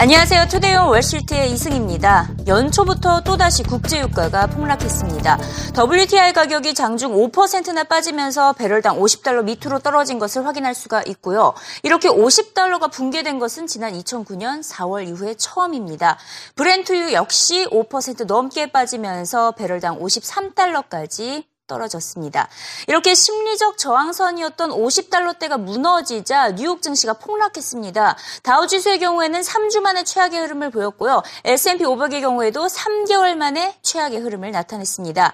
안녕하세요. 투데이온 월시트의 이승입니다. 연초부터 또다시 국제유가가 폭락했습니다. WTI 가격이 장중 5%나 빠지면서 배럴당 50달러 밑으로 떨어진 것을 확인할 수가 있고요. 이렇게 50달러가 붕괴된 것은 지난 2009년 4월 이후에 처음입니다. 브렌트유 역시 5% 넘게 빠지면서 배럴당 53달러까지 떨어졌습니다. 이렇게 심리적 저항선이었던 50달러대가 무너지자 뉴욕 증시가 폭락했습니다. 다우지수의 경우에는 3주 만에 최악의 흐름을 보였고요. S&P 500의 경우에도 3개월 만에 최악의 흐름을 나타냈습니다.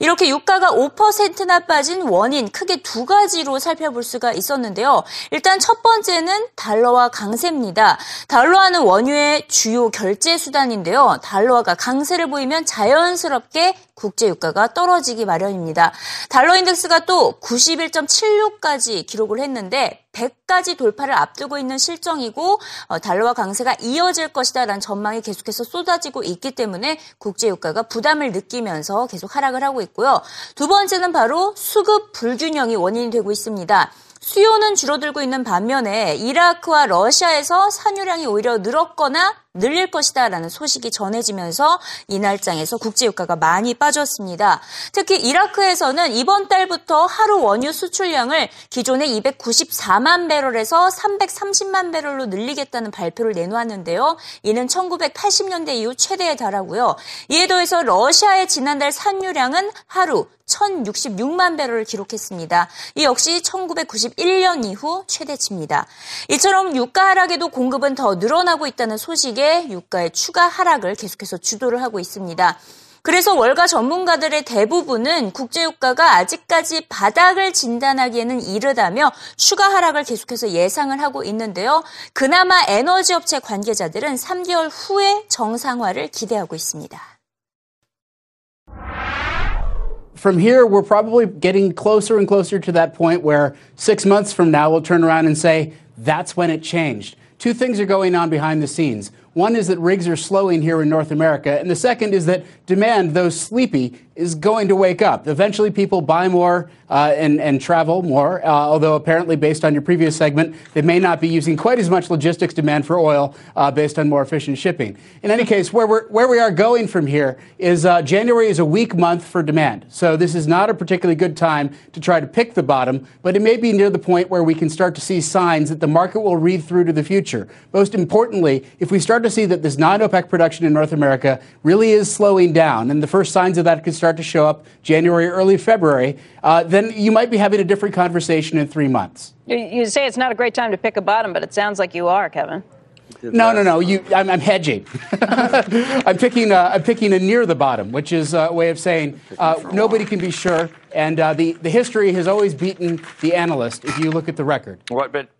이렇게 유가가 5%나 빠진 원인 크게 두 가지로 살펴볼 수가 있었는데요. 일단 첫 번째는 달러와 강세입니다. 달러화는 원유의 주요 결제 수단인데요. 달러화가 강세를 보이면 자연스럽게 국제 유가가 떨어지기 마련입니다. 달러 인덱스가 또 91.76까지 기록을 했는데 100까지 돌파를 앞두고 있는 실정이고 어, 달러와 강세가 이어질 것이다라는 전망이 계속해서 쏟아지고 있기 때문에 국제 유가가 부담을 느끼면서 계속 하락을 하고 있고요. 두 번째는 바로 수급 불균형이 원인이 되고 있습니다. 수요는 줄어들고 있는 반면에 이라크와 러시아에서 산유량이 오히려 늘었거나 늘릴 것이다라는 소식이 전해지면서 이 날장에서 국제유가가 많이 빠졌습니다. 특히 이라크에서는 이번 달부터 하루 원유 수출량을 기존의 294만 배럴에서 330만 배럴로 늘리겠다는 발표를 내놓았는데요. 이는 1980년대 이후 최대에 달하고요. 이에 더해서 러시아의 지난달 산유량은 하루 1,066만 배럴을 기록했습니다. 이 역시 1991년 이후 최대치입니다. 이처럼 유가 하락에도 공급은 더 늘어나고 있다는 소식에 유가의 추가 하락을 계속해서 주도를 하고 있습니다. 그래서 월가 전문가들의 대부분은 국제유가가 아직까지 바닥을 진단하기에는 이르다며 추가 하락을 계속해서 예상을 하고 있는데요. 그나마 에너지 업체 관계자들은 3개월 후에 정상화를 기대하고 있습니다. From here, we're probably getting closer and closer to that point where six months from now, we'll turn around and say, that's when it changed. Two things are going on behind the scenes. One is that rigs are slowing here in North America, and the second is that demand, though sleepy, is going to wake up. Eventually, people buy more uh, and, and travel more, uh, although apparently, based on your previous segment, they may not be using quite as much logistics demand for oil uh, based on more efficient shipping. In any case, where, we're, where we are going from here is uh, January is a weak month for demand. So this is not a particularly good time to try to pick the bottom, but it may be near the point where we can start to see signs that the market will read through to the future. Most importantly, if we start to see that this non-OPEC production in North America really is slowing down, and the first signs of that could start to show up January, early February, uh, then you might be having a different conversation in three months. You say it's not a great time to pick a bottom, but it sounds like you are, Kevin. No, no, no. You, I'm, I'm hedging. I'm picking. A, I'm picking a near the bottom, which is a way of saying uh, nobody can be sure. And uh, the the history has always beaten the analyst. If you look at the record. What? But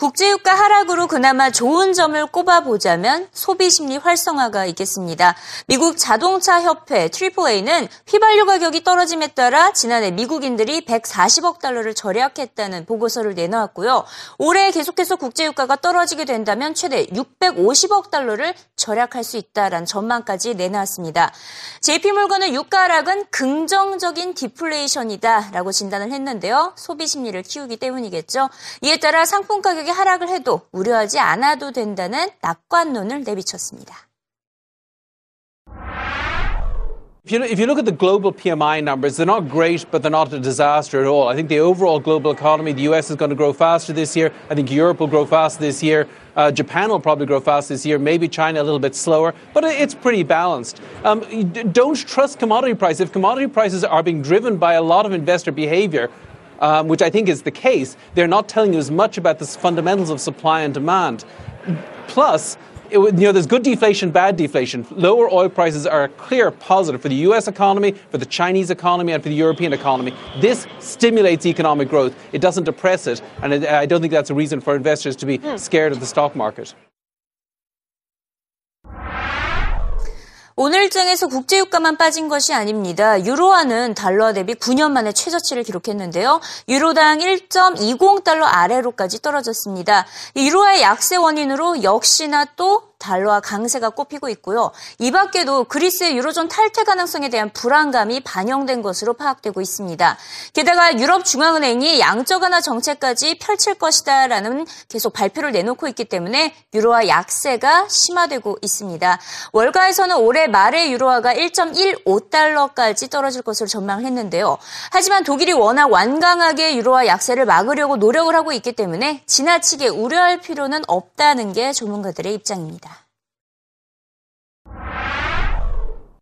국제유가 하락으로 그나마 좋은 점을 꼽아보자면 소비 심리 활성화가 있겠습니다. 미국 자동차 협회 AAA는 휘발유 가격이 떨어짐에 따라 지난해 미국인들이 140억 달러를 절약했다는 보고서를 내놓았고요. 올해 계속해서 국제유가가 떨어지게 된다면 최대 650억 달러를 절약할 수 있다라는 전망까지 내놨습니다. JP물건은 유가 하락은 긍정적인 디플레이션이다라고 진단을 했는데요. 소비 심리를 키우기 때문이겠죠. 이에 따라 상품 가격이 하락을 해도 우려하지 않아도 된다는 낙관론을 내비쳤습니다. If you, if you look at the global PMI numbers, they're not great, but they're not a disaster at all. I think the overall global economy, the US is going to grow faster this year. I think Europe will grow faster this year. Uh, Japan will probably grow fast this year. Maybe China a little bit slower, but it's pretty balanced. Um, don't trust commodity prices. If commodity prices are being driven by a lot of investor behavior, um, which I think is the case, they're not telling you as much about the fundamentals of supply and demand. Plus, it, you know, there's good deflation, bad deflation. Lower oil prices are a clear positive for the US economy, for the Chinese economy, and for the European economy. This stimulates economic growth. It doesn't depress it, and it, I don't think that's a reason for investors to be scared of the stock market. 오늘장에서 국제유가만 빠진 것이 아닙니다. 유로화는 달러 대비 9년 만에 최저치를 기록했는데요. 유로당 1.20달러 아래로까지 떨어졌습니다. 유로화의 약세 원인으로 역시나 또 달러와 강세가 꼽히고 있고요. 이 밖에도 그리스의 유로존 탈퇴 가능성에 대한 불안감이 반영된 것으로 파악되고 있습니다. 게다가 유럽 중앙은행이 양적 완화 정책까지 펼칠 것이다라는 계속 발표를 내놓고 있기 때문에 유로화 약세가 심화되고 있습니다. 월가에서는 올해 말에 유로화가 1.15달러까지 떨어질 것으로 전망을 했는데요. 하지만 독일이 워낙 완강하게 유로화 약세를 막으려고 노력을 하고 있기 때문에 지나치게 우려할 필요는 없다는 게 전문가들의 입장입니다.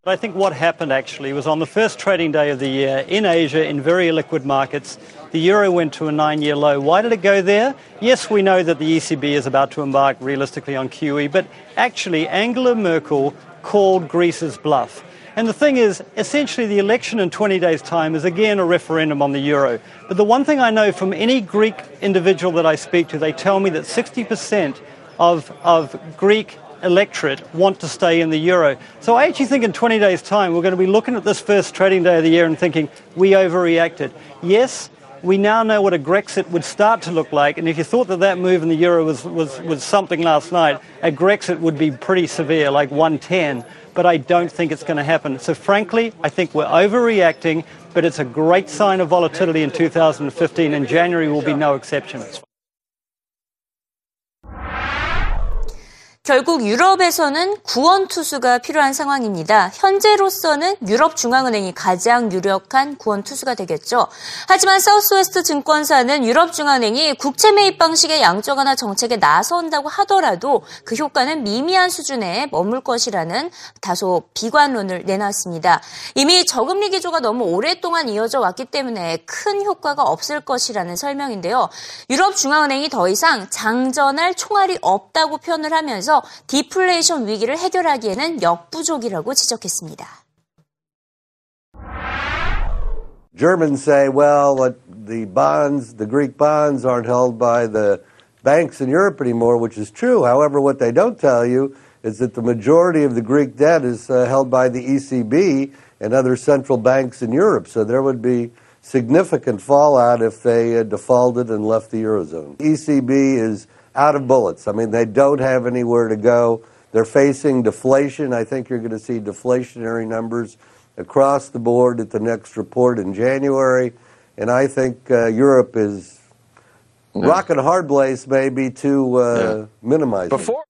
I think what happened actually was on the first trading day of the year in Asia, in very illiquid markets, the euro went to a nine year low. Why did it go there? Yes, we know that the ECB is about to embark realistically on QE, but actually, Angela Merkel called Greece's bluff. And the thing is, essentially, the election in 20 days' time is again a referendum on the euro. But the one thing I know from any Greek individual that I speak to, they tell me that 60% of, of Greek electorate want to stay in the euro. So I actually think in 20 days' time, we're going to be looking at this first trading day of the year and thinking we overreacted. Yes, we now know what a Grexit would start to look like. And if you thought that that move in the euro was, was, was something last night, a Grexit would be pretty severe, like 110. But I don't think it's going to happen. So frankly, I think we're overreacting, but it's a great sign of volatility in 2015, and January will be no exception. 결국 유럽에서는 구원 투수가 필요한 상황입니다. 현재로서는 유럽 중앙은행이 가장 유력한 구원 투수가 되겠죠. 하지만 사우스웨스트 증권사는 유럽 중앙은행이 국채 매입 방식의 양적 완화 정책에 나선다고 하더라도 그 효과는 미미한 수준에 머물 것이라는 다소 비관론을 내놨습니다. 이미 저금리 기조가 너무 오랫동안 이어져 왔기 때문에 큰 효과가 없을 것이라는 설명인데요. 유럽 중앙은행이 더 이상 장전할 총알이 없다고 표현을 하면서 디플레이션 위기를 해결하기에는 역부족이라고 지적했습니다. Germans say, well, the bonds, the Greek bonds aren't held by the banks in Europe anymore, which is true. However, what they don't tell you is that the majority of the Greek debt is uh, held by the ECB and other central banks in Europe. So there would be significant fallout if they uh, defaulted and left the Eurozone. ECB is out of bullets. I mean, they don't have anywhere to go. They're facing deflation. I think you're going to see deflationary numbers across the board at the next report in January. And I think uh, Europe is yeah. rocking a hard place maybe to uh, yeah. minimize Before- it.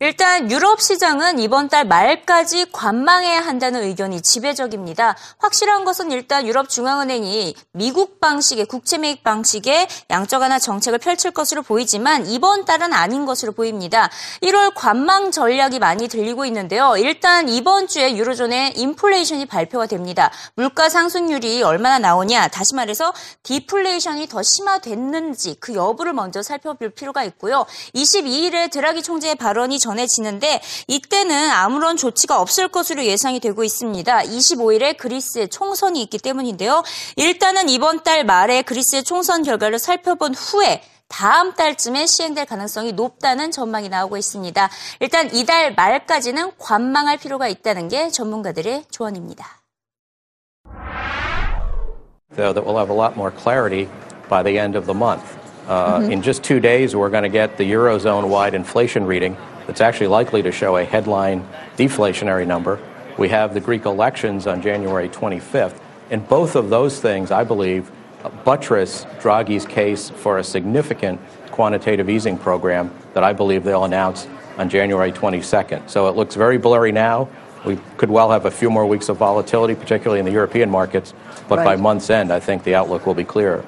일단 유럽 시장은 이번 달 말까지 관망해야 한다는 의견이 지배적입니다. 확실한 것은 일단 유럽 중앙은행이 미국 방식의 국채 매입 방식의 양적 완화 정책을 펼칠 것으로 보이지만 이번 달은 아닌 것으로 보입니다. 1월 관망 전략이 많이 들리고 있는데요. 일단 이번 주에 유로존의 인플레이션이 발표가 됩니다. 물가 상승률이 얼마나 나오냐, 다시 말해서 디플레이션이 더 심화됐는지 그 여부를 먼저 살펴볼 필요가 있고요. 22일에 드라기 총재의 발언이 전해지는데 이때는 아무런 조치가 없을 것으로 예상이 되고 있습니다. 25일에 그리스의 총선이 있기 때문인데요. 일단은 이번 달 말에 그리스의 총선 결과를 살펴본 후에 다음 달쯤에 시행될 가능성이 높다는 전망이 나오고 있습니다. 일단 이달 말까지는 관망할 필요가 있다는 게 전문가들의 조언입니다. That we'll have a lot more clarity by the end of the month. Uh, mm-hmm. In just two days, we're going to get the Eurozone wide inflation reading. That's actually likely to show a headline deflationary number. We have the Greek elections on January 25th. And both of those things, I believe, buttress Draghi's case for a significant quantitative easing program that I believe they'll announce on January 22nd. So it looks very blurry now. We could well have a few more weeks of volatility, particularly in the European markets, but right. by month's end, I think the outlook will be clearer.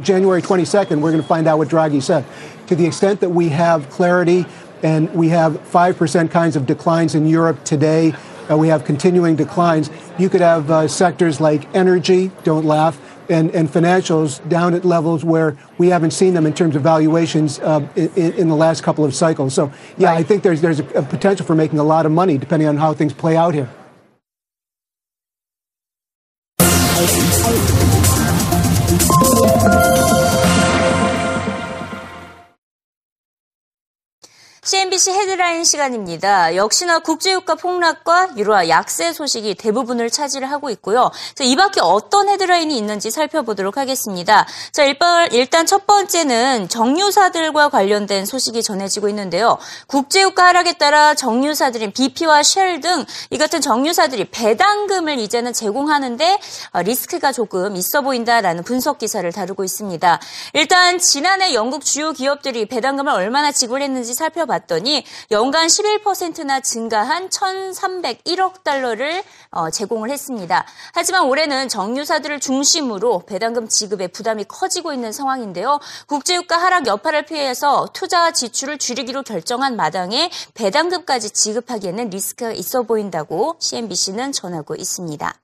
January 22nd, we're going to find out what Draghi said. To the extent that we have clarity and we have 5% kinds of declines in Europe today. Uh, we have continuing declines. You could have uh, sectors like energy, don't laugh, and, and financials down at levels where we haven't seen them in terms of valuations uh, in, in, the last couple of cycles. So, yeah, right. I think there's, there's a, a potential for making a lot of money depending on how things play out here. CNBC 헤드라인 시간입니다. 역시나 국제유가 폭락과 유로화 약세 소식이 대부분을 차지를 하고 있고요. 자, 이 밖에 어떤 헤드라인이 있는지 살펴보도록 하겠습니다. 자, 일단 첫 번째는 정유사들과 관련된 소식이 전해지고 있는데요. 국제유가 하락에 따라 정유사들인 BP와 쉘 등 이 같은 정유사들이 배당금을 이제는 제공하는데 어, 리스크가 조금 있어 보인다라는 분석 기사를 다루고 있습니다. 일단 지난해 영국 주요 기업들이 배당금을 얼마나 지불했는지 살펴봤더니 연간 11%나 증가한 1,301억 달러를 어, 제공을 했습니다. 하지만 올해는 정유사들을 중심으로 배당금 지급에 부담이 커지고 있는 상황인데요. 국제유가 하락 여파를 피해서 투자와 지출을 줄이기로 결정한 마당에 배당금까지 지급하기에는 리스크가 있어 보인다고 CNBC는 전하고 있습니다.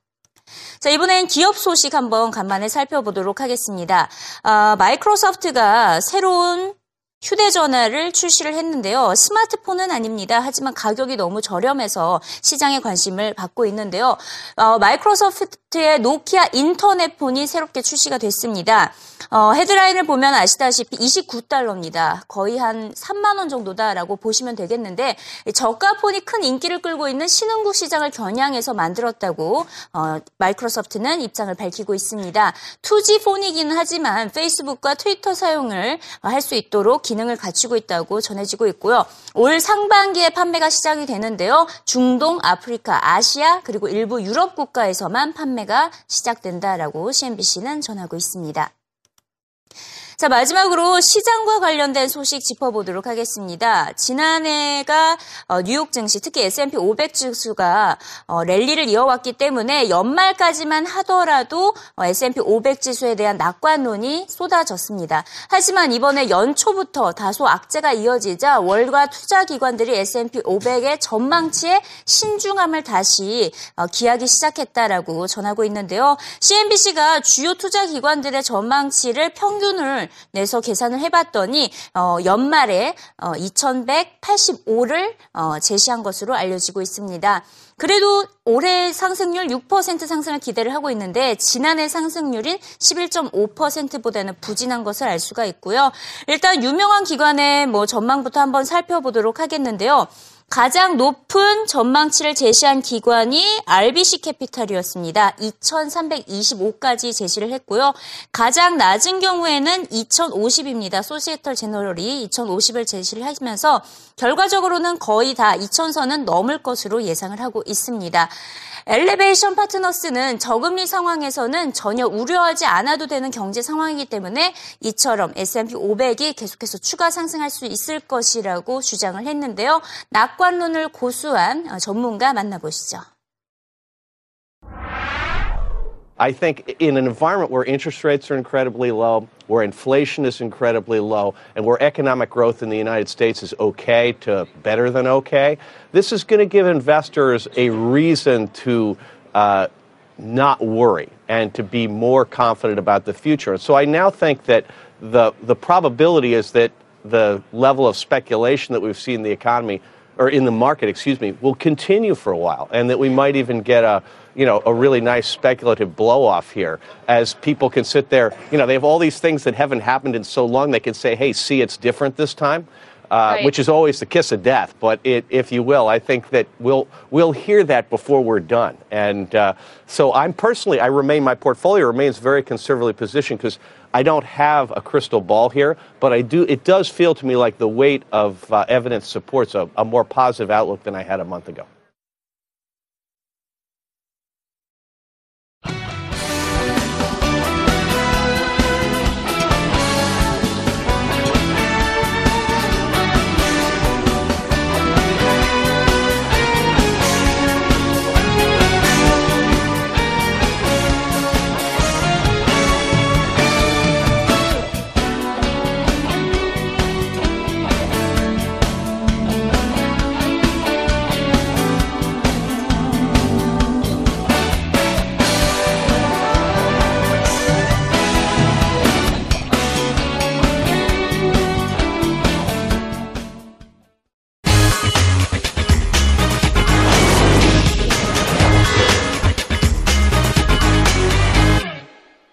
자, 이번엔 기업 소식 한번 간만에 살펴보도록 하겠습니다. 아, 마이크로소프트가 새로운 휴대전화를 출시를 했는데요. 스마트폰은 아닙니다. 하지만 가격이 너무 저렴해서 시장에 관심을 받고 있는데요. 어, 마이크로소프트 의 노키아 인터넷폰이 새롭게 출시가 됐습니다. 어, 헤드라인을 보면 아시다시피 29달러입니다. 거의 한 3만 원 정도다라고 보시면 되겠는데 저가 폰이 큰 인기를 끌고 있는 신흥국 시장을 겨냥해서 만들었다고 어, 마이크로소프트는 입장을 밝히고 있습니다. 2G 폰이기는 하지만 페이스북과 트위터 사용을 할 수 있도록 기능을 갖추고 있다고 전해지고 있고요. 올 상반기에 판매가 시작이 되는데요. 중동, 아프리카, 아시아 그리고 일부 유럽 국가에서만 판매 가 시작된다라고 CNBC는 전하고 있습니다. 자, 마지막으로 시장과 관련된 소식 짚어보도록 하겠습니다. 지난해가 어, 뉴욕 증시, 특히 S&P 500 지수가 어, 랠리를 이어왔기 때문에 연말까지만 하더라도 어, S&P 500 지수에 대한 낙관론이 쏟아졌습니다. 하지만 이번에 연초부터 다소 악재가 이어지자 월가 투자 기관들이 S&P 500의 전망치에 신중함을 다시 기하기 시작했다라고 전하고 있는데요. CNBC가 주요 투자 기관들의 전망치를 평균을 내서 계산을 해봤더니 어, 연말에 어, 2,185를 어, 제시한 것으로 알려지고 있습니다. 그래도 올해 상승률 6% 상승을 기대를 하고 있는데 지난해 상승률인 11.5%보다는 부진한 것을 알 수가 있고요. 일단 유명한 기관의 뭐 전망부터 한번 살펴보도록 하겠는데요. 가장 높은 전망치를 제시한 기관이 RBC 캐피탈이었습니다. 2,325까지 제시를 했고요. 가장 낮은 경우에는 2,050입니다. 소시에털 제너럴이 2,050을 제시를 하면서 결과적으로는 거의 다 2,000선은 넘을 것으로 예상을 하고 있습니다. 엘레베이션 파트너스는 저금리 상황에서는 전혀 우려하지 않아도 되는 경제 상황이기 때문에 이처럼 S&P 500이 계속해서 추가 상승할 수 있을 것이라고 주장을 했는데요. 낙 관론을 고수한 전문가 만나보시죠. I think in an environment where interest rates are incredibly low, where inflation is incredibly low, and where economic growth in the United States is okay to better than okay, this is going to give investors a reason to uh, not worry and to be more confident about the future. So I now think that the, the probability is that the level of speculation that we've seen in the economy or in the market, excuse me, will continue for a while, and that we might even get a you know a really nice speculative blow off here as people can sit there. You know, they have all these things that haven't happened in so long. They can say, "Hey, see, it's different this time." Uh, right. Which is always the kiss of death, but it, if you will, I think that we'll we'll hear that before we're done. And uh, so, I'm personally, I remain my portfolio remains very conservatively positioned because I don't have a crystal ball here, but I do. It does feel to me like the weight of uh, evidence supports a, a more positive outlook than I had a month ago.